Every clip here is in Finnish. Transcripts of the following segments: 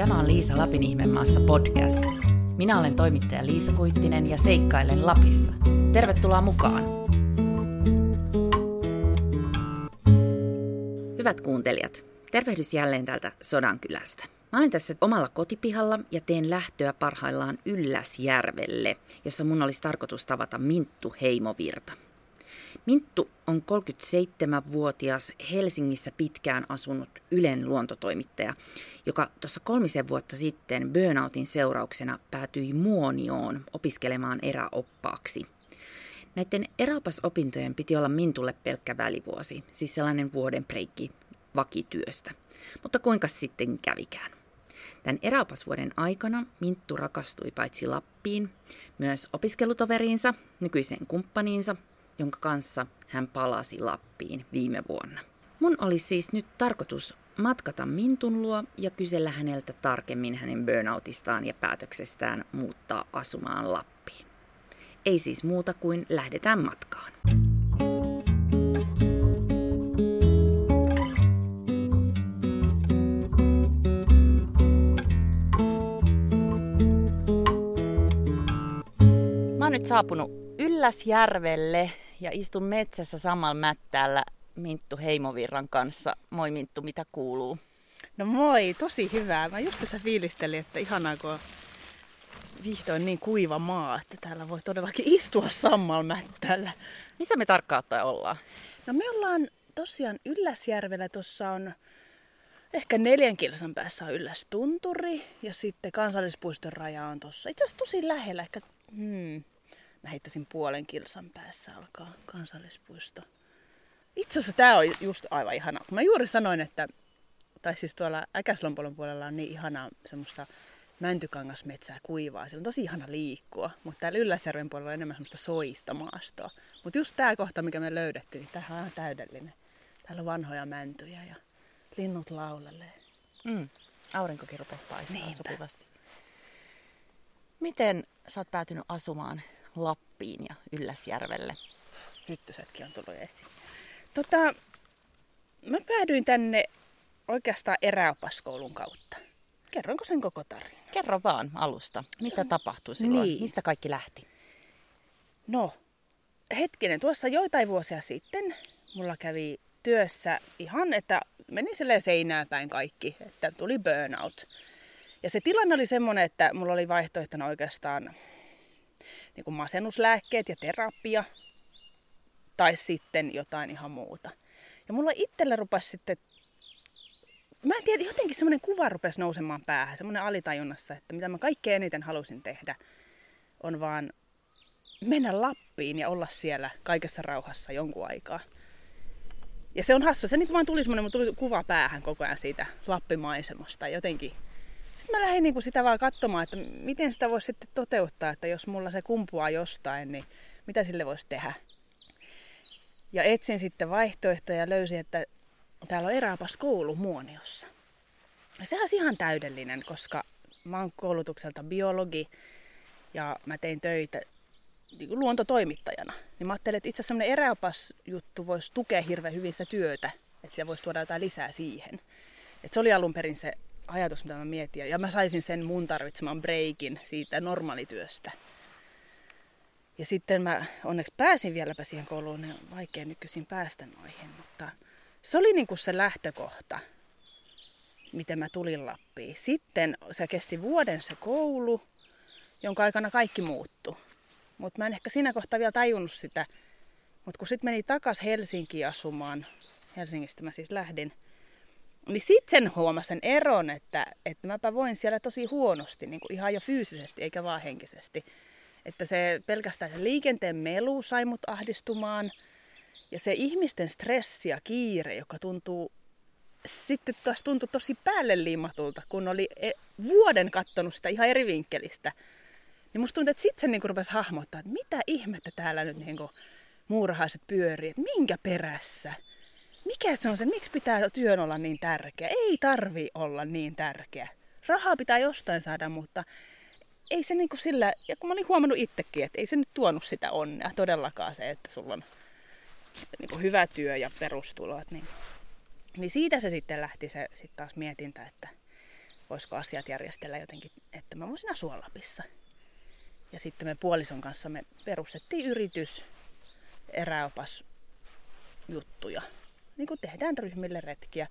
Tämä on Liisa Lapin ihmemaassa podcast. Minä olen toimittaja Liisa Kuittinen ja seikkailen Lapissa. Tervetuloa mukaan! Hyvät kuuntelijat, tervehdys jälleen täältä Sodankylästä. Mä olen tässä omalla kotipihalla ja teen lähtöä parhaillaan Ylläsjärvelle, jossa mun olisi tarkoitus tavata Minttu Heimovirta. Minttu on 37-vuotias Helsingissä pitkään asunut Ylen luontotoimittaja, joka tuossa kolmisen vuotta sitten burnoutin seurauksena päätyi Muonioon opiskelemaan eräoppaaksi. Näiden eräopasopintojen piti olla Mintulle pelkkä välivuosi, siis sellainen vuoden breikki vakityöstä. Mutta kuinka sitten kävikään? Tämän eräopasvuoden aikana Minttu rakastui paitsi Lappiin, myös opiskelutoveriinsa, nykyiseen kumppaniinsa jonka kanssa hän palasi Lappiin viime vuonna. Mun olisi siis nyt tarkoitus matkata Mintun luo ja kysellä häneltä tarkemmin hänen burnoutistaan ja päätöksestään muuttaa asumaan Lappiin. Ei siis muuta kuin lähdetään matkaan. Mä oon nyt saapunut Ylläsjärvelle ja istun metsässä samalla mättäällä Minttu Heimovirran kanssa. Moi Minttu, mitä kuuluu? No moi, tosi hyvää. Mä just tässä fiilistelin, että ihanaa kun on vihdoin niin kuiva maa, että täällä voi todellakin istua sammal mättäällä. Missä me tarkkaan ollaan? No me ollaan tosiaan Ylläsjärvellä, tuossa on ehkä neljän kilsan päässä on Yllästunturi ja sitten kansallispuiston raja on tuossa. Itse asiassa tosi lähellä, ehkä hmm, mä heittäisin puolen kilsan päässä alkaa kansallispuisto. Itse asiassa tämä on just aivan ihana. Mä juuri sanoin, että tai siis tuolla Äkäslompolon puolella on niin ihanaa semmoista mäntykangasmetsää kuivaa. Siellä on tosi ihana liikkua, mutta täällä Ylläsjärven puolella on enemmän semmoista soista maastoa. Mutta just tämä kohta, mikä me löydettiin, niin tämähän on täydellinen. Täällä on vanhoja mäntyjä ja linnut laulelee. Mm. Aurinkokin rupesi paistamaan sopivasti. Miten sä oot päätynyt asumaan Lappiin ja Ylläsjärvelle? Hyttysetkin on tullut esiin. Tota, mä päädyin tänne oikeastaan eräopaskoulun kautta. Kerronko sen koko tarina? Kerro vaan alusta. Mitä tapahtui silloin? Niin. Mistä kaikki lähti? No, hetkinen. Tuossa joitain vuosia sitten mulla kävi työssä ihan, että meni silleen seinään päin kaikki, että tuli burnout. Ja se tilanne oli semmoinen, että mulla oli vaihtoehtona oikeastaan niin kuin masennuslääkkeet ja terapia tai sitten jotain ihan muuta. Ja mulla itsellä rupesi sitten, mä en tiedä, jotenkin semmoinen kuva rupesi nousemaan päähän, semmoinen alitajunnassa, että mitä mä kaikkein eniten halusin tehdä, on vaan mennä Lappiin ja olla siellä kaikessa rauhassa jonkun aikaa. Ja se on hassu, se niin vaan tuli semmoinen, tuli kuva päähän koko ajan siitä Lappimaisemasta jotenkin sitten mä lähdin niin kuin sitä vaan katsomaan, että miten sitä voisi sitten toteuttaa, että jos mulla se kumpuaa jostain, niin mitä sille voisi tehdä. Ja etsin sitten vaihtoehtoja ja löysin, että täällä on erääpas koulu Muoniossa. Ja sehän on ihan täydellinen, koska mä oon koulutukselta biologi ja mä tein töitä niin luontotoimittajana. Niin mä ajattelin, että itse asiassa eräopas juttu voisi tukea hirveän hyvin sitä työtä, että siellä voisi tuoda jotain lisää siihen. Et se oli alun perin se ajatus, mitä mä mietin. Ja mä saisin sen mun tarvitseman breikin siitä normaalityöstä. Ja sitten mä onneksi pääsin vieläpä siihen kouluun, niin on vaikea nykyisin päästä noihin, mutta se oli niin kuin se lähtökohta, miten mä tulin Lappiin. Sitten se kesti vuoden se koulu, jonka aikana kaikki muuttui. Mutta mä en ehkä siinä kohtaa vielä tajunnut sitä. Mutta kun sitten meni takas Helsinkiin asumaan, Helsingistä mä siis lähdin, niin sitten sen huomasin eron, että, että mäpä voin siellä tosi huonosti, niin kuin ihan jo fyysisesti eikä vaan henkisesti. Että se pelkästään se liikenteen melu sai mut ahdistumaan. Ja se ihmisten stressi ja kiire, joka tuntuu sitten taas tuntui tosi päälle liimatulta, kun oli e, vuoden kattonut sitä ihan eri vinkkelistä. Niin musta tuntuu, että sitten se niinku rupesi hahmottaa, että mitä ihmettä täällä nyt niinku muurahaiset pyörii, että minkä perässä – mikä se on se, miksi pitää työn olla niin tärkeä? Ei tarvi olla niin tärkeä. Rahaa pitää jostain saada, mutta ei se niin kuin sillä, ja kun mä olin huomannut itsekin, että ei se nyt tuonut sitä onnea todellakaan se, että sulla on niin kuin hyvä työ ja perustulot, niin, niin siitä se sitten lähti se sitten taas mietintä, että voisiko asiat järjestellä jotenkin, että mä voisin asua Lapissa. Ja sitten me puolison kanssa me perustettiin yritys, eräopas juttuja. Niin kuin tehdään ryhmille retkiä.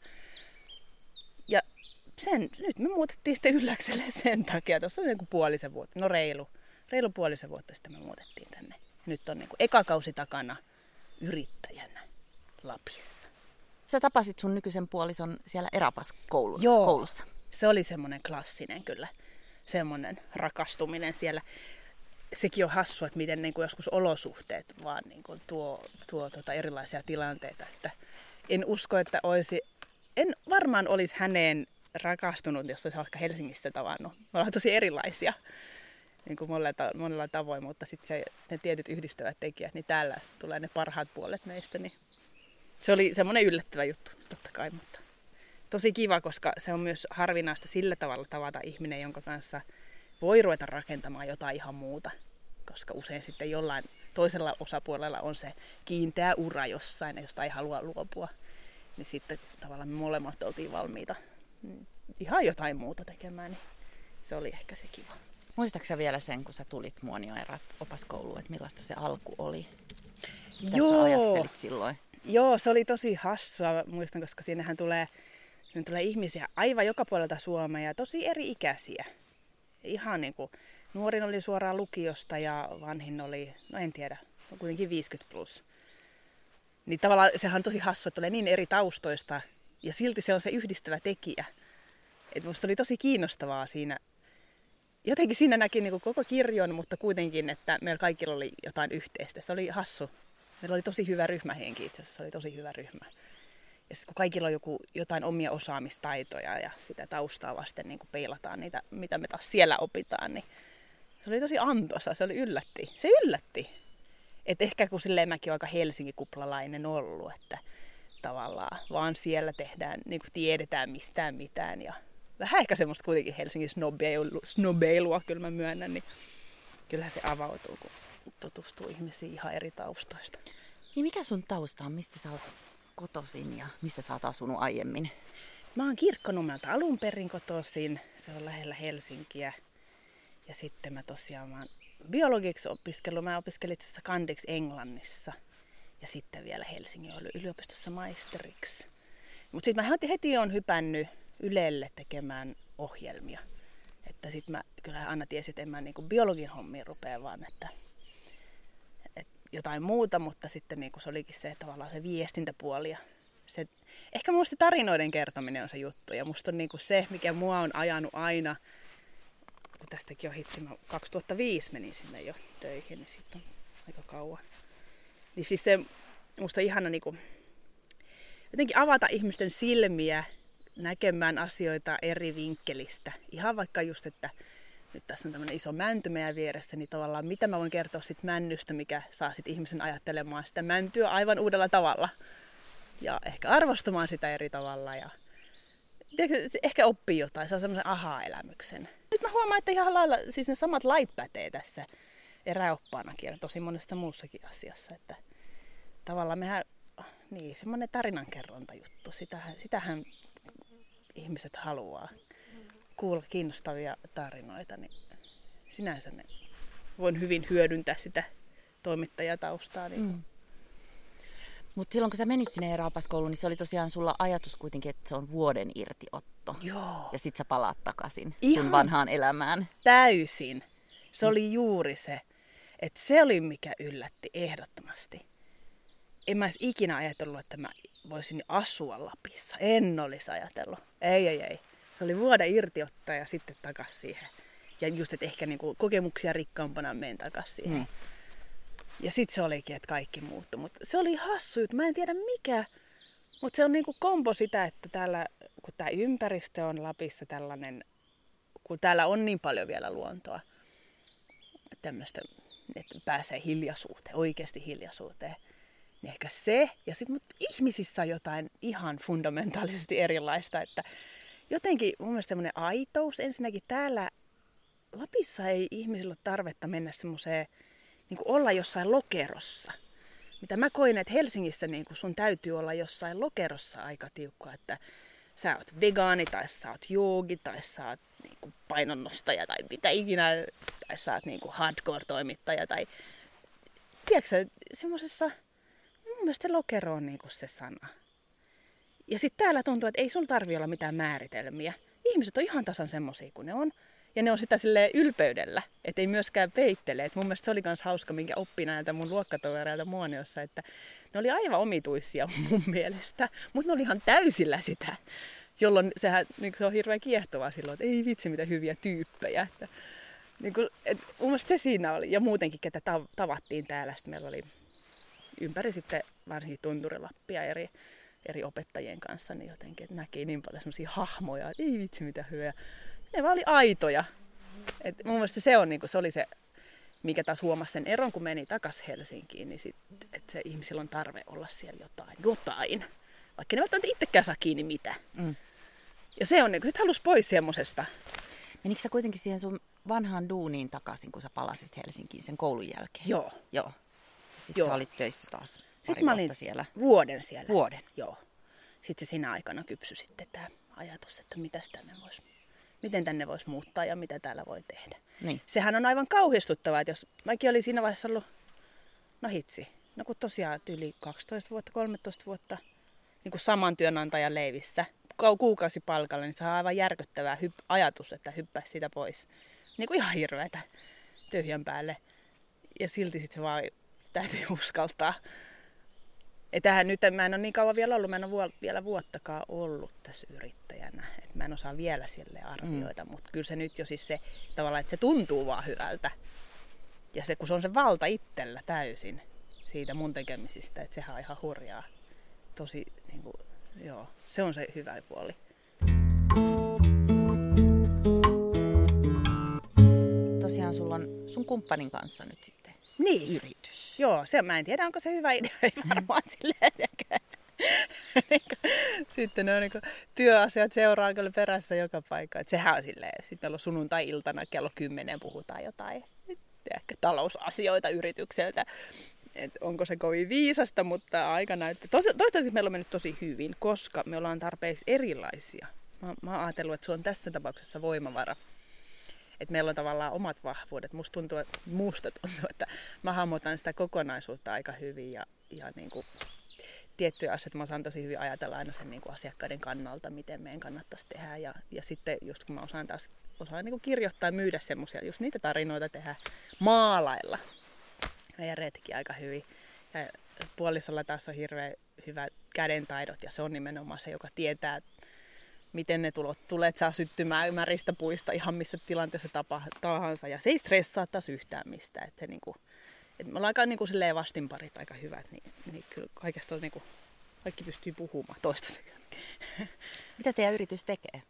Ja sen, nyt me muutettiin sitten ylläkselle sen takia. Tuossa on niin kuin puolisen vuotta, no reilu, reilu puolisen vuotta sitten me muutettiin tänne. Nyt on niin kuin eka kausi takana yrittäjänä Lapissa. Sä tapasit sun nykyisen puolison siellä eräpaskoulussa. Joo, koulussa. se oli semmoinen klassinen kyllä, semmoinen rakastuminen siellä. Sekin on hassua, että miten niin kuin joskus olosuhteet vaan niin kuin tuo, tuo tota erilaisia tilanteita. Että en usko, että olisi, en varmaan olisi häneen rakastunut, jos olisi vaikka Helsingissä tavannut. Me ollaan tosi erilaisia niin kuin monella, monella tavoin, mutta sitten ne tietyt yhdistävät tekijät, niin täällä tulee ne parhaat puolet meistä. Niin se oli semmoinen yllättävä juttu, totta kai, mutta tosi kiva, koska se on myös harvinaista sillä tavalla tavata ihminen, jonka kanssa voi ruveta rakentamaan jotain ihan muuta, koska usein sitten jollain toisella osapuolella on se kiinteä ura jossain, josta ei halua luopua. Niin sitten tavallaan me molemmat oltiin valmiita mm, ihan jotain muuta tekemään, niin se oli ehkä se kiva. Muistaaksä vielä sen, kun sä tulit Muonio opaskouluun, että millaista se alku oli? Mitä Joo. sä ajattelit silloin? Joo, se oli tosi hassua, muistan, koska sinnehän tulee, sinne tulee ihmisiä aivan joka puolelta Suomea ja tosi eri ikäisiä. Ihan niin kuin, nuorin oli suoraan lukiosta ja vanhin oli, no en tiedä, kuitenkin 50 plus. Niin tavallaan sehän on tosi hassua, että tulee niin eri taustoista ja silti se on se yhdistävä tekijä. Et musta oli tosi kiinnostavaa siinä. Jotenkin siinä näki niin koko kirjon, mutta kuitenkin, että meillä kaikilla oli jotain yhteistä. Se oli hassu. Meillä oli tosi hyvä ryhmähenki itse asiassa, se oli tosi hyvä ryhmä. Ja sitten kun kaikilla on joku, jotain omia osaamistaitoja ja sitä taustaa vasten niin kuin peilataan niitä, mitä me taas siellä opitaan, niin se oli tosi antoisa, se oli yllätti. Se yllätti. Et ehkä kun silleen mäkin olen aika Helsinki-kuplalainen ollut, että tavallaan vaan siellä tehdään, niin kuin tiedetään mistään mitään ja vähän ehkä semmoista kuitenkin Helsingin snobeilu, snobeilua, kyllä mä myönnän, niin kyllähän se avautuu, kun tutustuu ihmisiin ihan eri taustoista. Niin mikä sun tausta on? Mistä sä oot kotoisin ja missä sä oot asunut aiemmin? Mä oon Kirkkonummelta alun perin kotoisin. Se on lähellä Helsinkiä. Ja sitten mä tosiaan mä biologiksi opiskellut. Mä opiskelin itse asiassa kandiksi Englannissa. Ja sitten vielä Helsingin yliopistossa maisteriksi. Mutta sitten mä heti on hypännyt Ylelle tekemään ohjelmia. Että sitten mä kyllä Anna tiesi, että en mä niinku biologin hommiin rupea, vaan että, että jotain muuta, mutta sitten niinku se olikin se tavallaan se viestintäpuoli ja se, ehkä musta tarinoiden kertominen on se juttu ja musta on niinku se, mikä mua on ajanut aina, tästäkin on hitsi, mä 2005 menin sinne jo töihin, niin sitten on aika kauan. Niin siis se, musta ihana niinku, jotenkin avata ihmisten silmiä näkemään asioita eri vinkkelistä. Ihan vaikka just, että nyt tässä on tämmöinen iso mänty meidän vieressä, niin tavallaan mitä mä voin kertoa sit männystä, mikä saa sit ihmisen ajattelemaan sitä mäntyä aivan uudella tavalla. Ja ehkä arvostamaan sitä eri tavalla ja ehkä oppii jotain, saa semmoisen aha-elämyksen. Nyt mä huomaan, että ihan lailla, siis ne samat lait pätee tässä eräoppaanakin ja tosi monessa muussakin asiassa, että tavallaan mehän, niin semmoinen tarinankerrontajuttu, sitähän, sitähän ihmiset haluaa kuulla kiinnostavia tarinoita, niin sinänsä ne voin hyvin hyödyntää sitä toimittajataustaa. Niin mm. Mutta silloin kun sä menit sinne Raapaskouluun, niin se oli tosiaan sulla ajatus kuitenkin, että se on vuoden irtiotto. Joo. Ja sit sä palaat takaisin Ihan sun vanhaan elämään. Täysin. Se mm. oli juuri se. Että se oli mikä yllätti ehdottomasti. En mä ikinä ajatellut, että mä voisin asua Lapissa. En olisi ajatellut. Ei, ei, ei. Se oli vuoda irtiottaa ja sitten takas siihen. Ja just, että ehkä niinku kokemuksia rikkaampana menen takas siihen. Mm. Ja sitten se olikin, että kaikki muuttui. Mutta se oli hassu Mä en tiedä mikä. Mutta se on niinku kombo sitä, että täällä, kun tämä ympäristö on Lapissa tällainen, kun täällä on niin paljon vielä luontoa, tämmöistä, että pääsee hiljaisuuteen, oikeasti hiljaisuuteen – niin ehkä se, ja sitten ihmisissä on jotain ihan fundamentaalisesti erilaista, että jotenkin mun mielestä semmoinen aitous, ensinnäkin täällä Lapissa ei ihmisillä ole tarvetta mennä semmoiseen, niin olla jossain lokerossa. Mitä mä koin, että Helsingissä niin sun täytyy olla jossain lokerossa aika tiukka, että sä oot vegaani tai sä oot joogi tai sä oot niinku painonnostaja tai mitä ikinä, tai sä oot niinku hardcore-toimittaja tai tiedätkö semmoisessa, mun mielestä lokero on niinku se sana. Ja sitten täällä tuntuu, että ei sulla tarvi olla mitään määritelmiä. Ihmiset on ihan tasan semmoisia kuin ne on. Ja ne on sitä sille ylpeydellä, että ei myöskään peittele. Et mun mielestä se oli myös hauska, minkä oppi näiltä mun luokkatovereilta Muoniossa, että ne oli aivan omituisia mun mielestä, mutta ne oli ihan täysillä sitä. Jolloin sehän, niin se on hirveän kiehtovaa silloin, että ei vitsi mitä hyviä tyyppejä. Että, niin kuin, et, mun mielestä se siinä oli. Ja muutenkin, ketä tavattiin täällä. Sitten meillä oli ympäri sitten varsinkin Tunturilappia eri, eri opettajien kanssa, niin jotenkin, että näki niin paljon semmoisia hahmoja, että ei vitsi mitä hyviä ne vaan oli aitoja. Et mun mielestä se, on, niin se oli se, mikä taas huomasi sen eron, kun meni takas Helsinkiin, niin sit, että se ihmisillä on tarve olla siellä jotain. Jotain. Vaikka ne välttämättä itsekään saa kiinni mitä. Mm. Ja se on, niin sit halusi pois semmosesta. Menikö sä kuitenkin siihen sun vanhaan duuniin takaisin, kun sä palasit Helsinkiin sen koulun jälkeen? Joo. Joo. Sitten sä olit töissä taas Sitten mä olin siellä. vuoden siellä. Vuoden? Joo. Sitten se siinä aikana kypsy sitten tämä ajatus, että mitä tänne voisi miten tänne voisi muuttaa ja mitä täällä voi tehdä. Niin. Sehän on aivan kauhistuttavaa, että jos mäkin oli siinä vaiheessa ollut, no hitsi, no kun tosiaan yli 12 vuotta, 13 vuotta niin kuin saman työnantajan leivissä, kuukausi palkalla, niin se on aivan järkyttävää hyp- ajatus, että hyppäisi sitä pois. Niin kuin ihan hirveätä tyhjän päälle. Ja silti sitten se vaan täytyy uskaltaa. Tähän nyt mä en ole niin kauan vielä ollut, mä en ole vielä vuottakaan ollut tässä yrittäjänä. Et mä en osaa vielä sille arvioida, mm. mutta kyllä se nyt jo siis se tavallaan, että se tuntuu vaan hyvältä. Ja se, kun se on se valta itsellä täysin siitä mun tekemisistä, että sehän on ihan hurjaa. Tosi, niin kuin, joo, se on se hyvä puoli. Tosiaan sulla on sun kumppanin kanssa nyt sitten niin. yritys. Joo, se, mä en tiedä, onko se hyvä idea, ei varmaan silleen Sitten ne on niin työasiat seuraa kyllä perässä joka paikka. Et sehän on silleen, sitten meillä on sunnuntai-iltana kello 10 puhutaan jotain ehkä talousasioita yritykseltä. Et onko se kovin viisasta, mutta aika näyttää. Toistaiseksi meillä on mennyt tosi hyvin, koska me ollaan tarpeeksi erilaisia. Mä, mä oon ajatellut, että se on tässä tapauksessa voimavara että meillä on tavallaan omat vahvuudet. Musta tuntuu, että, musta tuntuu, että mä hahmotan sitä kokonaisuutta aika hyvin ja, ja niin kuin tiettyjä asioita mä osaan tosi hyvin ajatella aina sen niin kuin asiakkaiden kannalta, miten meidän kannattaisi tehdä. Ja, ja sitten just kun mä osaan taas osaan niin kuin kirjoittaa ja myydä semmoisia, just niitä tarinoita tehdä, maalailla meidän retki aika hyvin. Ja puolisolla taas on hirveän hyvä kädentaidot ja se on nimenomaan se, joka tietää, miten ne tulot, tulet saa syttymään ymmäristä puista ihan missä tilanteessa tapa, tahansa. Ja se ei stressaa taas yhtään mistään. Että se niinku, et me ollaan aika niinku vastinparit aika hyvät, niin, niin kyllä kaikesta on niinku, kaikki pystyy puhumaan toistaiseksi. Mitä teidän yritys tekee?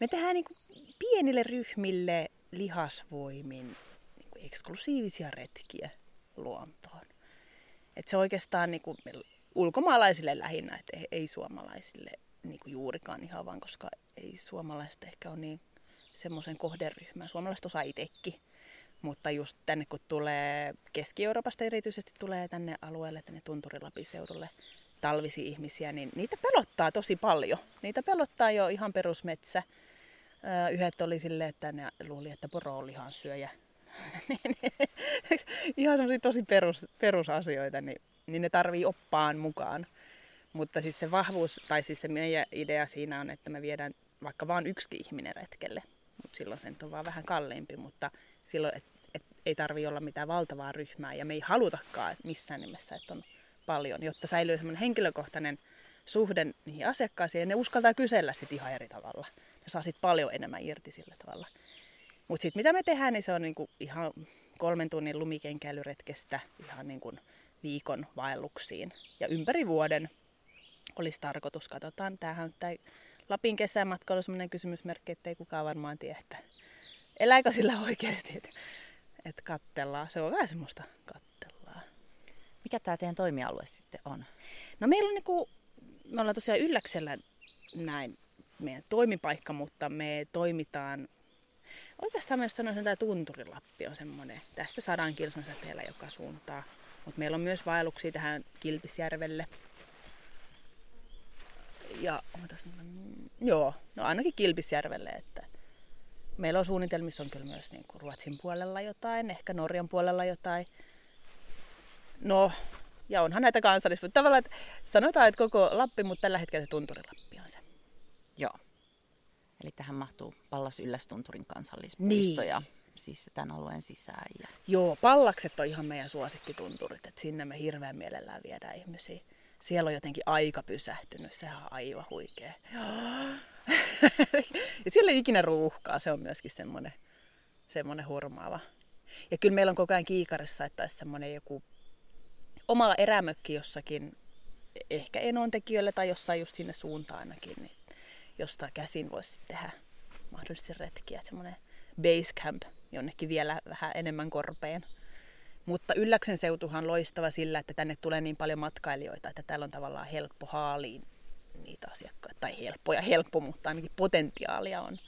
Me tehdään niinku pienille ryhmille lihasvoimin niinku eksklusiivisia retkiä luontoon. Et se oikeastaan niinku, ulkomaalaisille lähinnä, ei, ei suomalaisille niin kuin juurikaan ihan vaan, koska ei suomalaiset ehkä ole niin semmoisen kohderyhmän. Suomalaiset osaa itsekin, mutta just tänne kun tulee Keski-Euroopasta erityisesti tulee tänne alueelle, tänne Tunturilapiseudulle talvisi ihmisiä, niin niitä pelottaa tosi paljon. Niitä pelottaa jo ihan perusmetsä. Yhdet oli silleen, että ne luuli, että poro on lihansyöjä. ihan semmoisia tosi perus, perusasioita, niin, niin ne tarvii oppaan mukaan. Mutta siis se vahvuus, tai siis se meidän idea siinä on, että me viedään vaikka vain yksi ihminen retkelle. Mutta silloin se on vaan vähän kalliimpi, mutta silloin et, et, ei tarvi olla mitään valtavaa ryhmää. Ja me ei halutakaan missään nimessä, että on paljon, jotta säilyy semmoinen henkilökohtainen suhde niihin asiakkaisiin. Ja ne uskaltaa kysellä sitten ihan eri tavalla. Ne saa sitten paljon enemmän irti sillä tavalla. Mutta sitten mitä me tehdään, niin se on niinku ihan kolmen tunnin lumikenkäilyretkestä ihan niinku viikon vaelluksiin. Ja ympäri vuoden olisi tarkoitus. Katsotaan, tämähän tämä Lapin kesämatka on sellainen kysymysmerkki, että ei kukaan varmaan tiedä, että elääkö sillä oikeasti, että, että kattellaan. Se on vähän semmoista kattellaan. Mikä tämä teidän toimialue sitten on? No meillä on niinku, me ollaan tosiaan Ylläksellä näin meidän toimipaikka, mutta me toimitaan Oikeastaan myös sanoisin, että tämä Tunturilappi on semmoinen. Tästä saadaan kilsan säteellä joka suuntaan. Mutta meillä on myös vaelluksia tähän Kilpisjärvelle ja ootas, joo, no ainakin Kilpisjärvelle, että meillä on suunnitelmissa on kyllä myös niin kuin Ruotsin puolella jotain, ehkä Norjan puolella jotain. No, ja onhan näitä kansallis, mutta tavallaan, että sanotaan, että koko Lappi, mutta tällä hetkellä se Tunturilappi on se. Joo. Eli tähän mahtuu Pallas Yllästunturin kansallispuisto Niin. ja siis tämän alueen sisään. Ja... Joo, pallakset on ihan meidän suosikkitunturit, että sinne me hirveän mielellään viedään ihmisiä. Siellä on jotenkin aika pysähtynyt, sehän on aivan huikea. ja siellä ei ikinä ruuhkaa, se on myöskin semmoinen, semmoinen hurmaava. Ja kyllä meillä on koko ajan kiikarissa, että olisi semmoinen joku oma erämökki jossakin, ehkä enontekijöille tai jossain just sinne suuntaan ainakin, niin josta käsin voisi tehdä mahdollisesti retkiä. Semmoinen base camp jonnekin vielä vähän enemmän korpeen. Mutta Ylläksen seutuhan on loistava sillä, että tänne tulee niin paljon matkailijoita, että täällä on tavallaan helppo haaliin niitä asiakkaita. Tai helppo ja helppo, mutta ainakin potentiaalia on.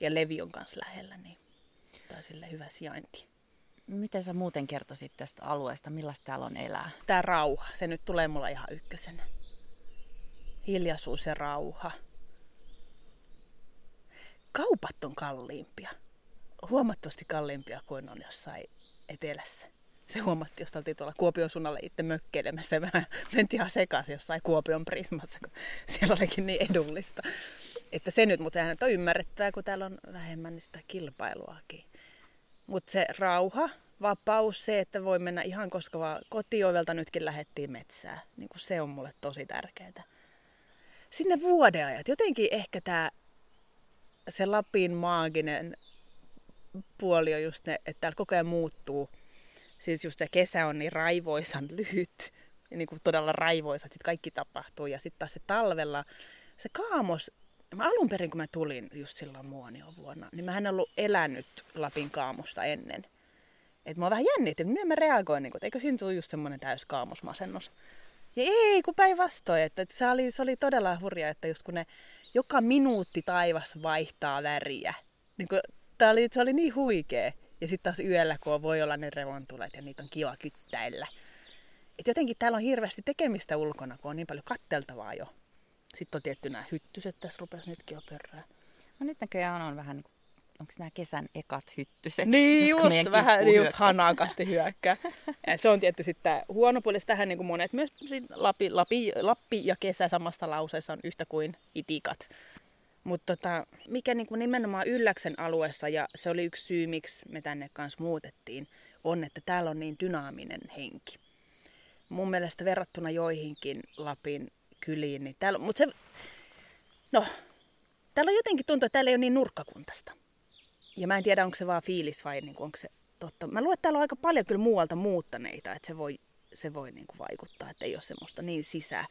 Ja Levi on kanssa lähellä, niin tämä on sille hyvä sijainti. Miten sä muuten kertoisit tästä alueesta, millaista täällä on elää? Tämä rauha, se nyt tulee mulla ihan ykkösenä. Hiljaisuus ja rauha. Kaupat on kalliimpia. Huomattavasti kalliimpia kuin on jossain etelässä. Se huomattiin, jos oltiin tuolla Kuopion suunnalle itse mökkeilemässä vähän mentiin ihan sekaisin jossain Kuopion prismassa, kun siellä olikin niin edullista. Että se nyt, mutta sehän on ymmärrettävää, kun täällä on vähemmän niin sitä kilpailuakin. Mutta se rauha, vapaus, se, että voi mennä ihan koska vaan kotiovelta nytkin lähettiin metsään, niin kuin se on mulle tosi tärkeää. Sinne vuodeajat, jotenkin ehkä tämä se Lapin maaginen puoli on just ne, että täällä koko ajan muuttuu. Siis just se kesä on niin raivoisan lyhyt, niin kuin todella raivoisa, että sit kaikki tapahtuu. Ja sitten taas se talvella, se kaamos, mä alun perin kun mä tulin just silloin muonio vuonna, niin mä en ollut elänyt Lapin kaamusta ennen. Et mä oon vähän jännitti, miten mä reagoin, niin että eikö siinä tule just semmoinen täys kaamosmasennus. Ja ei, kun päinvastoin, että, että se, oli, se oli todella hurja, että just kun ne joka minuutti taivas vaihtaa väriä. Niin kuin, tää oli, se oli niin huikea. Ja sitten taas yöllä, kun voi olla ne revontulet ja niitä on kiva kyttäillä. Et jotenkin täällä on hirveästi tekemistä ulkona, kun on niin paljon katteltavaa jo. Sitten on tietty nämä hyttyset, tässä rupesi nytkin jo perään. No nyt näköjään on vähän niin kuin, onko nämä kesän ekat hyttyset? Niin just, vähän niin just hanakasti hyökkää. Ja se on tietty sitten huono puoli. Tähän niin kuin monet myös sit Lapi, Lapi, Lappi ja kesä samassa lauseessa on yhtä kuin itikat. Mutta tota, mikä niin kuin nimenomaan Ylläksen alueessa, ja se oli yksi syy, miksi me tänne kanssa muutettiin, on, että täällä on niin dynaaminen henki. Mun mielestä verrattuna joihinkin Lapin kyliin, niin täällä, mutta se, no, täällä on jotenkin tuntuu, että täällä ei ole niin nurkkakuntasta. Ja mä en tiedä, onko se vaan fiilis vai niin kuin, onko se totta. Mä luulen, että täällä on aika paljon kyllä muualta muuttaneita, että se voi, se voi niin kuin vaikuttaa, että ei ole semmoista niin sisä,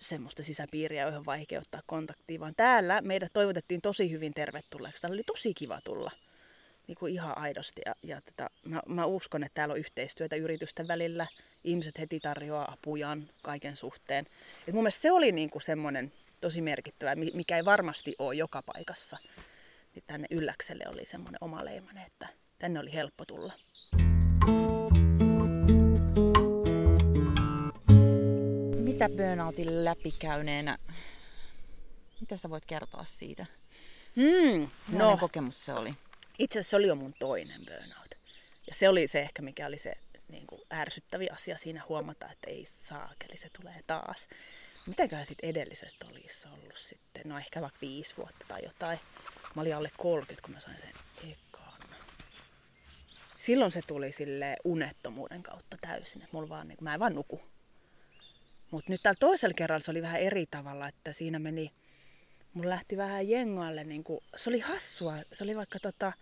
semmoista sisäpiiriä, johon on vaikea ottaa kontaktia, vaan täällä meidät toivotettiin tosi hyvin tervetulleeksi. Täällä oli tosi kiva tulla niin kuin ihan aidosti. Ja, ja tätä, mä, mä uskon, että täällä on yhteistyötä yritysten välillä. Ihmiset heti tarjoaa apujaan kaiken suhteen. Et mun mielestä se oli niin kuin semmoinen tosi merkittävä, mi- mikä ei varmasti ole joka paikassa. Niin tänne Ylläkselle oli semmoinen oma leimane, että tänne oli helppo tulla. Mitä burnoutin läpikäyneenä, mitä sä voit kertoa siitä? Mm, no, kokemus se oli? itse asiassa se oli jo mun toinen burnout. Ja se oli se ehkä, mikä oli se niin kuin ärsyttävi asia siinä huomata, että ei saakeli, se tulee taas. Mitäköhän sitten edellisestä olisi ollut sitten? No ehkä vaikka viisi vuotta tai jotain. Mä olin alle 30, kun mä sain sen ekan. Silloin se tuli sille unettomuuden kautta täysin. Että mulla vaan, niin, mä en vaan nuku. Mutta nyt tällä toisella kerralla se oli vähän eri tavalla, että siinä meni, mun lähti vähän jengoalle, niin kuin, se oli hassua. Se oli vaikka tota,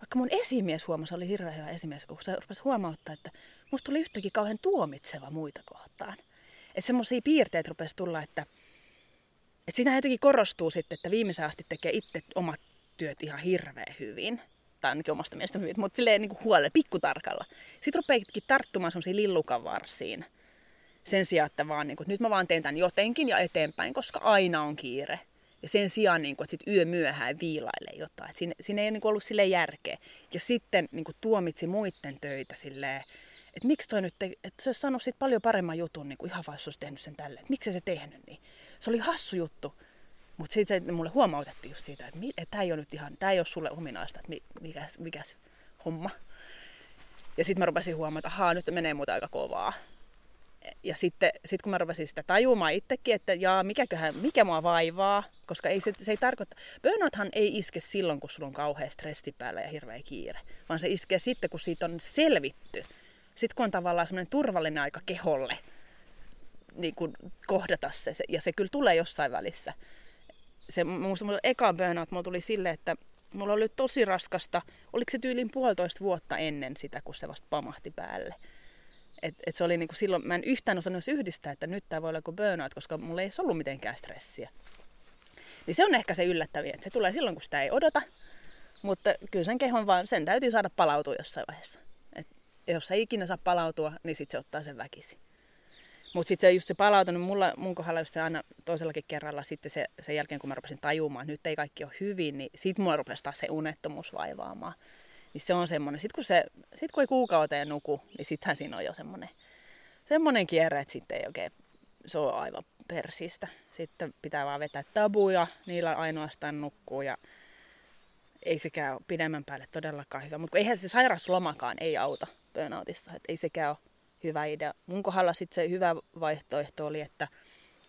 vaikka mun esimies huomasi, oli hirveän hyvä esimies, kun se rupesi huomauttaa, että musta tuli yhtäkkiä kauhean tuomitseva muita kohtaan. Että semmoisia piirteitä rupesi tulla, että, että siinä jotenkin korostuu sitten, että viimeisen asti tekee itse omat työt ihan hirveän hyvin. Tai ainakin omasta mielestä hyvin, mutta silleen niin kuin huolella, pikkutarkalla. Sitten rupeakin tarttumaan semmoisiin lillukanvarsiin. Sen sijaan, että vaan niin kuin, nyt mä vaan teen tämän jotenkin ja eteenpäin, koska aina on kiire. Ja sen sijaan, niin kuin, että sit yö myöhään viilailee jotain. Siinä, siinä ei niin kuin, ollut sille järkeä. Ja sitten niin kuin, tuomitsi muiden töitä silleen, että miksi toi nyt, te, että se olisi saanut siitä paljon paremman jutun, niin kuin ihan vaan jos se olisi tehnyt sen tälleen. Että miksi se tehnyt niin? se oli hassu juttu. Mutta sitten mulle huomautettiin just siitä, että, tämä ei ole nyt ihan, tämä ei ole sulle ominaista, että mikä, mikä se homma. Ja sitten mä rupesin huomaamaan, että ahaa, nyt menee muuta aika kovaa. Ja sitten sit kun mä rupesin sitä tajumaan itsekin, että jaa, mikäköhän, mikä mua vaivaa, koska ei, se, se ei tarkoita, burnouthan ei iske silloin, kun sulla on kauhea stressi päällä ja hirveä kiire, vaan se iskee sitten, kun siitä on selvitty. Sitten kun on tavallaan semmoinen turvallinen aika keholle niin kuin kohdata se, ja se kyllä tulee jossain välissä. Se, musta mulla eka burnout mulla tuli silleen, että mulla oli tosi raskasta, oliko se tyylin puolitoista vuotta ennen sitä, kun se vasta pamahti päälle. Et, et se oli niinku silloin, mä en yhtään osannut yhdistää, että nyt tämä voi olla joku burnout, koska mulla ei ollut mitenkään stressiä. Niin se on ehkä se yllättäviä, että se tulee silloin, kun sitä ei odota. Mutta kyllä sen kehon vaan, sen täytyy saada palautua jossain vaiheessa. Et jos se ikinä saa palautua, niin sitten se ottaa sen väkisin. Mutta sitten se just se palautunut mulla, mun kohdalla just se aina toisellakin kerralla sitten se, sen jälkeen, kun mä rupesin tajumaan, että nyt ei kaikki ole hyvin, niin sitten mulla rupesi taas se unettomuus vaivaamaan. Niin se on semmoinen, sitten kun, se, sit kun ei kuukauteen nuku, niin sittenhän siinä on jo semmoinen, semmoinen kierre, että sitten ei oikein, se on aivan persistä. Sitten pitää vaan vetää tabuja, niillä ainoastaan nukkuu ja ei sekään ole pidemmän päälle todellakaan hyvä. Mutta eihän se sairauslomakaan ei auta burnoutissa, että ei sekään ole hyvä idea. Mun kohdalla sitten se hyvä vaihtoehto oli, että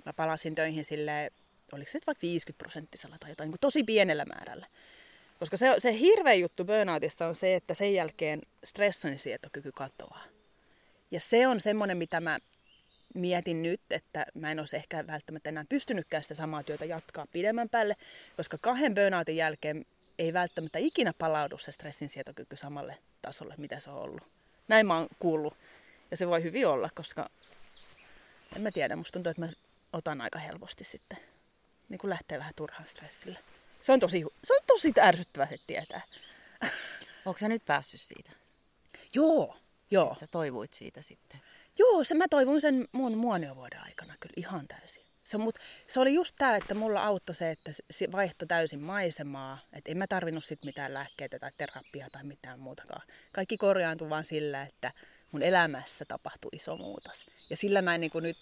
mä palasin töihin sille, oliko se vaikka 50 prosenttisella tai jotain niin tosi pienellä määrällä. Koska se, se hirveä juttu burnoutissa on se, että sen jälkeen stressin sietokyky katoaa. Ja se on semmoinen, mitä mä mietin nyt, että mä en olisi ehkä välttämättä enää pystynytkään sitä samaa työtä jatkaa pidemmän päälle, koska kahden burnoutin jälkeen ei välttämättä ikinä palaudu se stressin sietokyky samalle tasolle, mitä se on ollut. Näin mä oon kuullut. Ja se voi hyvin olla, koska en mä tiedä, musta tuntuu, että mä otan aika helposti sitten. Niin kuin lähtee vähän turhaan stressille. Se on tosi, se on tosi ärsyttävää se tietää. Onko sä nyt päässyt siitä? Joo, joo. Et sä toivuit siitä sitten? Joo, se mä toivon sen mun muoniovuoden aikana kyllä ihan täysin. Se, mut, se oli just tämä, että mulla auttoi se, että se vaihtoi täysin maisemaa. Että en mä tarvinnut sit mitään lääkkeitä tai terapiaa tai mitään muutakaan. Kaikki korjaantui vaan sillä, että mun elämässä tapahtui iso muutos. Ja sillä mä niin nyt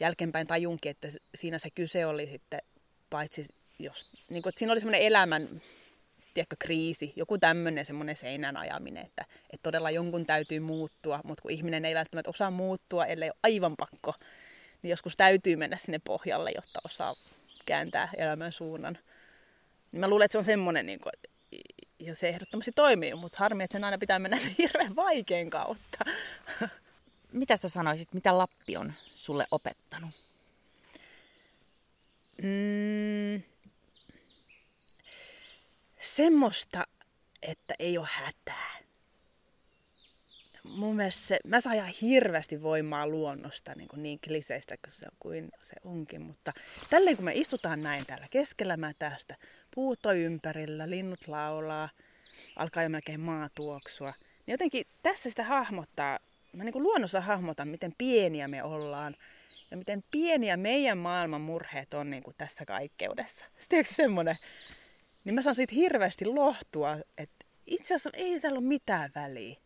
jälkeenpäin tajunkin, että siinä se kyse oli sitten paitsi jos, niin kuin, että siinä oli semmoinen elämän tiedätkö, kriisi, joku tämmöinen semmoinen seinän ajaminen, että, että todella jonkun täytyy muuttua, mutta kun ihminen ei välttämättä osaa muuttua, ellei ole aivan pakko, niin joskus täytyy mennä sinne pohjalle, jotta osaa kääntää elämän suunnan. Niin mä luulen, että se on semmoinen, niin kuin, ja se ehdottomasti toimii, mutta harmi, että sen aina pitää mennä hirveän vaikean kautta. Mitä sä sanoisit, mitä Lappi on sulle opettanut? Mm, semmoista, että ei ole hätää. Mun mielestä se, mä saan ihan hirveästi voimaa luonnosta, niin, kuin niin kliseistä kuin se, on, kuin se onkin. Mutta tälleen kun me istutaan näin täällä keskellä tästä, puut on ympärillä, linnut laulaa, alkaa jo melkein maa tuoksua. Niin jotenkin tässä sitä hahmottaa, mä niin kuin luonnossa hahmotan, miten pieniä me ollaan. Ja miten pieniä meidän maailman murheet on niin kuin tässä kaikkeudessa. Sitten semmoinen, niin mä saan siitä hirveästi lohtua, että itse asiassa ei täällä ole mitään väliä.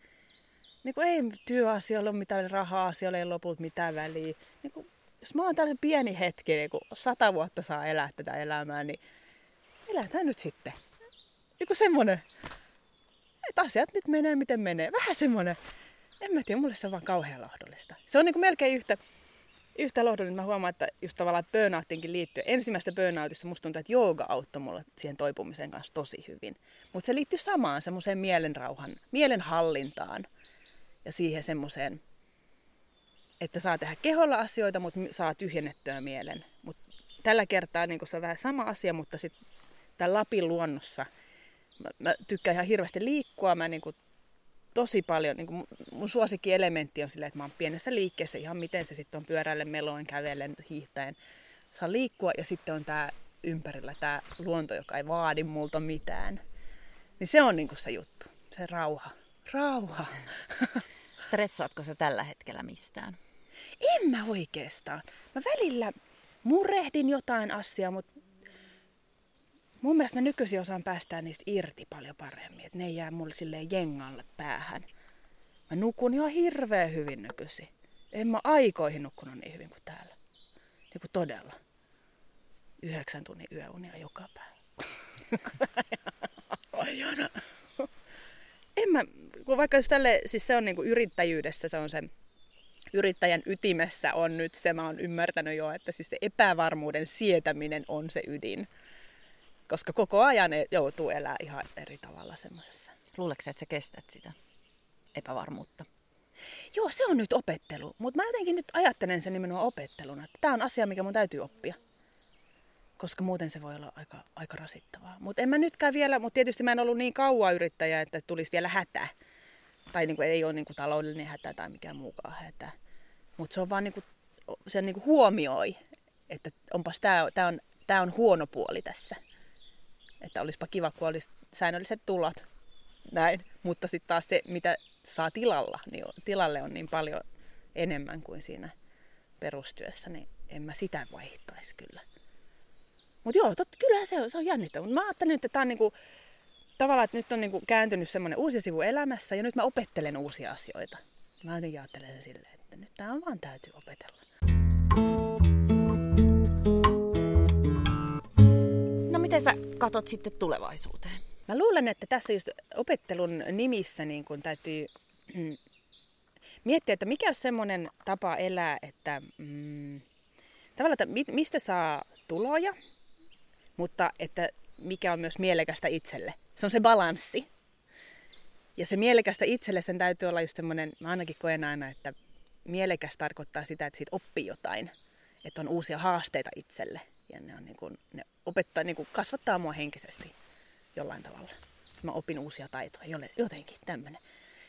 Niin kuin ei työasioilla ole mitään, raha-asioilla ei lopulta mitään väliä. Niin kuin, jos mä oon tällainen pieni hetki, niin kuin sata vuotta saa elää tätä elämää, niin elätään nyt sitten. Niin kuin semmoinen, että asiat nyt menee miten menee. Vähän semmoinen, en mä tiedä, mulle se on vaan kauhean lohdullista. Se on niin kuin melkein yhtä, yhtä lohdullinen, mä huomaan, että just tavallaan burnoutinkin liittyy. Ensimmäistä burnoutista musta tuntuu, että jooga auttoi mulle siihen toipumiseen kanssa tosi hyvin. Mutta se liittyy samaan semmoiseen mielenrauhan, mielenhallintaan ja siihen semmoiseen, että saa tehdä keholla asioita, mutta saa tyhjennettyä mielen. Mut tällä kertaa niin se on vähän sama asia, mutta sitten tämän Lapin luonnossa mä, mä tykkään ihan hirveästi liikkua. Mä niin tosi paljon, niin kuin mun suosikki-elementti on silleen, että mä oon pienessä liikkeessä ihan miten se sitten on pyöräille, meloin, kävellen, hiihtäen. Saa liikkua ja sitten on tää ympärillä tämä luonto, joka ei vaadi multa mitään. Niin se on niinku se juttu, se rauha. Rauha. Stressaatko sä tällä hetkellä mistään? En mä oikeastaan. Mä välillä murehdin jotain asiaa, mutta mun mielestä mä nykyisin osaan päästää niistä irti paljon paremmin, että ne ei jää mulle silleen jengalle päähän. Mä nukun ihan hirveän hyvin nykyisin. En mä aikoihin nukkunut niin hyvin kuin täällä. Niin kuin todella. yhdeksän tunnin yöunia joka päivä. en mä, kun vaikka jos tälle, siis se on niinku yrittäjyydessä, se on se yrittäjän ytimessä on nyt se, mä oon ymmärtänyt jo, että siis se epävarmuuden sietäminen on se ydin. Koska koko ajan joutuu elää ihan eri tavalla semmoisessa. Luuleeko että sä kestät sitä epävarmuutta? Joo, se on nyt opettelu. Mutta mä jotenkin nyt ajattelen sen nimenomaan opetteluna. Tämä on asia, mikä mun täytyy oppia. Koska muuten se voi olla aika, aika rasittavaa. Mutta en mä nytkään vielä, mutta tietysti mä en ollut niin kauan yrittäjä, että tulisi vielä hätä. Tai niin kuin, ei ole niin kuin taloudellinen hätä tai mikään muukaan hätä. Mutta se on vaan niin kuin, se niin kuin huomioi, että onpas tämä tää on, tää on huono puoli tässä. Että olisipa kiva, kun olisi säännölliset tulot. Näin. Mutta sitten taas se, mitä saa tilalla, niin tilalle on niin paljon enemmän kuin siinä perustyössä, niin en mä sitä vaihtaisi kyllä. Mutta joo, tot, kyllähän se on, se on jännittävää. Mutta mä ajattelin, että tämä on niinku, tavallaan, että nyt on niinku kääntynyt semmoinen uusi sivu elämässä ja nyt mä opettelen uusia asioita. Mä ajattelen silleen, että nyt tämä on vaan täytyy opetella. Miten sä katot sitten tulevaisuuteen? Mä luulen, että tässä just opettelun nimissä niin kun täytyy mm, miettiä, että mikä on semmoinen tapa elää, että mm, tavallaan, että mistä saa tuloja, mutta että mikä on myös mielekästä itselle. Se on se balanssi. Ja se mielekästä itselle sen täytyy olla just semmoinen, mä ainakin koen aina, että mielekäs tarkoittaa sitä, että siitä oppii jotain. Että on uusia haasteita itselle. Ja ne, on niin kuin, ne opettaa, niin kuin kasvattaa mua henkisesti jollain tavalla. Mä opin uusia taitoja, jotenkin tämmöinen.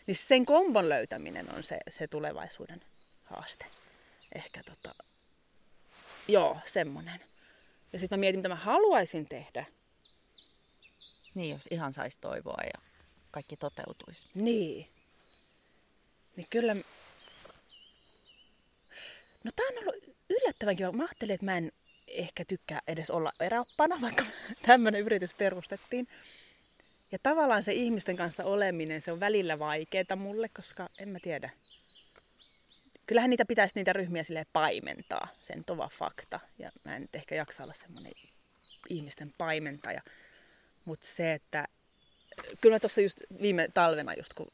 Niin sen kombon löytäminen on se, se tulevaisuuden haaste. Ehkä tota, joo, semmonen. Ja sitten mä mietin, mitä mä haluaisin tehdä. Niin, jos ihan saisi toivoa ja kaikki toteutuisi. Niin. Niin kyllä... No tää on ollut yllättävän kiva. Mä ajattelin, että mä en ehkä tykkää edes olla eräoppana, vaikka tämmöinen yritys perustettiin. Ja tavallaan se ihmisten kanssa oleminen, se on välillä vaikeaa mulle, koska en mä tiedä. Kyllähän niitä pitäisi niitä ryhmiä sille paimentaa, sen tova fakta. Ja mä en nyt ehkä jaksa olla semmoinen ihmisten paimentaja. Mutta se, että kyllä mä tuossa just viime talvena just kun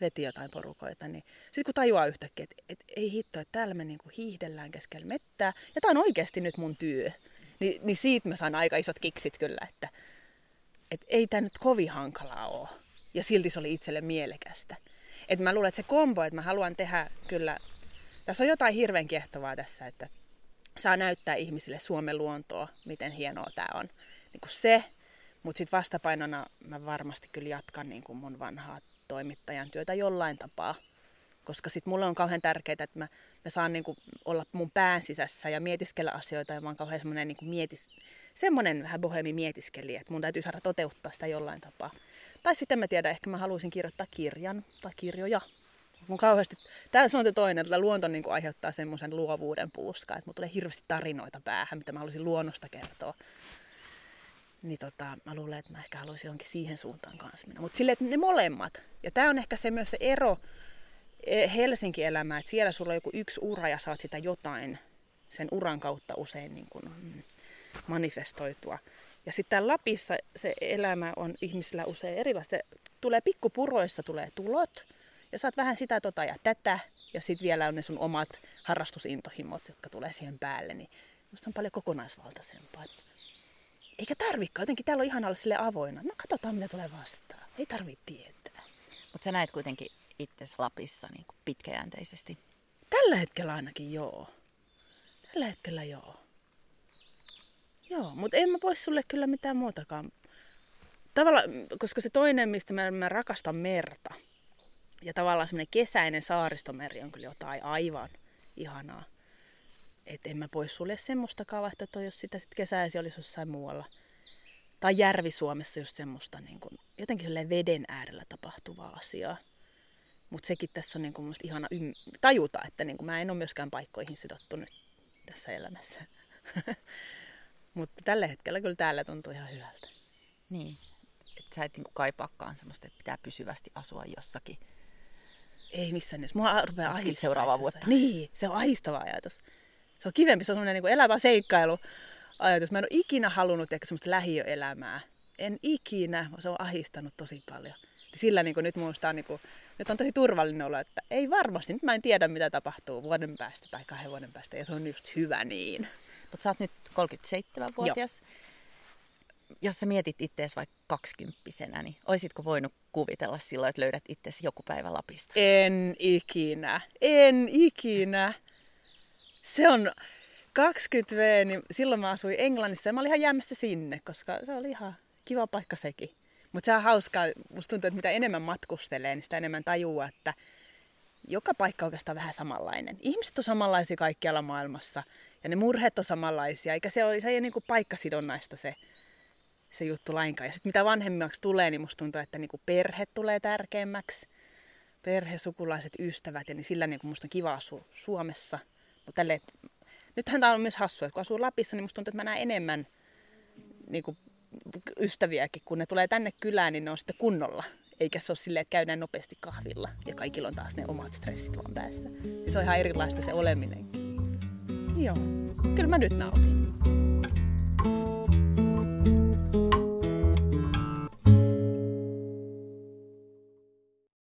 veti jotain porukoita, niin sitten kun tajuaa yhtäkkiä, että et, ei hitto, että täällä me niinku hiihdellään keskellä mettää, ja tämä on oikeasti nyt mun työ, niin, niin siitä mä saan aika isot kiksit kyllä, että et ei tämä nyt kovin hankalaa ole. Ja silti se oli itselle mielekästä. Et mä luulen, että se kombo, että mä haluan tehdä kyllä, tässä on jotain hirveän kiehtovaa tässä, että saa näyttää ihmisille Suomen luontoa, miten hienoa tämä on. Niin se, mutta sitten vastapainona mä varmasti kyllä jatkan niin mun vanhaa toimittajan työtä jollain tapaa. Koska sitten mulle on kauhean tärkeää, että mä, mä saan niinku olla mun pään sisässä ja mietiskellä asioita. Ja mä oon kauhean semmoinen niinku mietis, vähän bohemi mietiskeli, että mun täytyy saada toteuttaa sitä jollain tapaa. Tai sitten mä tiedän, ehkä mä haluaisin kirjoittaa kirjan tai kirjoja. Mun kauheasti, tämä on toinen, että luonto niin aiheuttaa semmoisen luovuuden puuskaa, että mulla tulee hirveästi tarinoita päähän, mitä mä haluaisin luonnosta kertoa. Niin tota, mä luulen, että mä ehkä haluaisin johonkin siihen suuntaan kanssa mennä. Mutta silleen, että ne molemmat. Ja tämä on ehkä se myös se ero e, Helsinki-elämää, että siellä sulla on joku yksi ura ja saat sitä jotain sen uran kautta usein niin kuin, mm, manifestoitua. Ja sitten Lapissa se elämä on ihmisillä usein erilaista. Tulee pikkupuroissa tulee tulot, ja saat vähän sitä tota ja tätä, ja sitten vielä on ne sun omat harrastusintohimot, jotka tulee siihen päälle, niin musta on paljon kokonaisvaltaisempaa. Eikä tarvikaan, jotenkin täällä on ihan olla sille avoinna. No katsotaan, mitä tulee vastaan. Ei tarvitse tietää. Mutta sä näet kuitenkin itse Lapissa niin kuin pitkäjänteisesti. Tällä hetkellä ainakin joo. Tällä hetkellä joo. Joo, mutta en mä pois sulle kyllä mitään muutakaan. Tavallaan, koska se toinen, mistä mä, mä rakastan merta. Ja tavallaan semmoinen kesäinen saaristomeri on kyllä jotain aivan ihanaa. Että en mä pois sulle semmoista vaihtoehtoa, jos sitä sitten kesäisi olisi jossain muualla. Tai Järvi-Suomessa just semmoista niin kun, jotenkin veden äärellä tapahtuvaa asiaa. Mutta sekin tässä on niin kun, ihana ym- tajuta, että niin kun, mä en ole myöskään paikkoihin sidottu nyt tässä elämässä. Mutta tällä hetkellä kyllä täällä tuntuu ihan hyvältä. Niin, että sä et niin kaipaakaan semmoista, että pitää pysyvästi asua jossakin. Ei missään nimessä. Mua rupeaa seuraavaa vuotta. Niin, se on ahistava ajatus. Se on kivempi, se on semmoinen niin elävä seikkailu. ajatus. Mä en ole ikinä halunnut tehdä semmoista lähiöelämää. En ikinä. Se on ahistanut tosi paljon. Sillä niin kuin, nyt minusta on, niin kuin, nyt on tosi turvallinen olo, että ei varmasti. Nyt mä en tiedä, mitä tapahtuu vuoden päästä tai kahden vuoden päästä. Ja se on just hyvä niin. Mutta sä oot nyt 37-vuotias. Joo. Jos sä mietit itseäsi vaikka kaksikymppisenä, niin oisitko voinut kuvitella silloin, että löydät itsesi joku päivä Lapista? En ikinä. En ikinä. Se on 20V, niin silloin mä asuin Englannissa ja mä olin ihan jäämässä sinne, koska se oli ihan kiva paikka sekin. Mutta se on hauskaa. Musta tuntuu, että mitä enemmän matkustelee, niin sitä enemmän tajuaa, että joka paikka on oikeastaan vähän samanlainen. Ihmiset on samanlaisia kaikkialla maailmassa ja ne murheet on samanlaisia, eikä se ole, se ei ole niin kuin paikkasidonnaista se, se juttu lainkaan. Ja sitten mitä vanhemmaksi tulee, niin musta tuntuu, että niin kuin perhe tulee tärkeämmäksi. Perhe, sukulaiset, ystävät, ja niin sillä niin kuin musta on kiva asua Suomessa. Mutta tälleen, nythän tämä on myös hassua, että kun asuu Lapissa, niin musta tuntuu, että mä näen enemmän niin kuin ystäviäkin, kun ne tulee tänne kylään, niin ne on sitten kunnolla. Eikä se ole silleen, että käydään nopeasti kahvilla ja kaikilla on taas ne omat stressit vaan päässä. Se on ihan erilaista se oleminen. Joo, kyllä mä nyt nautin.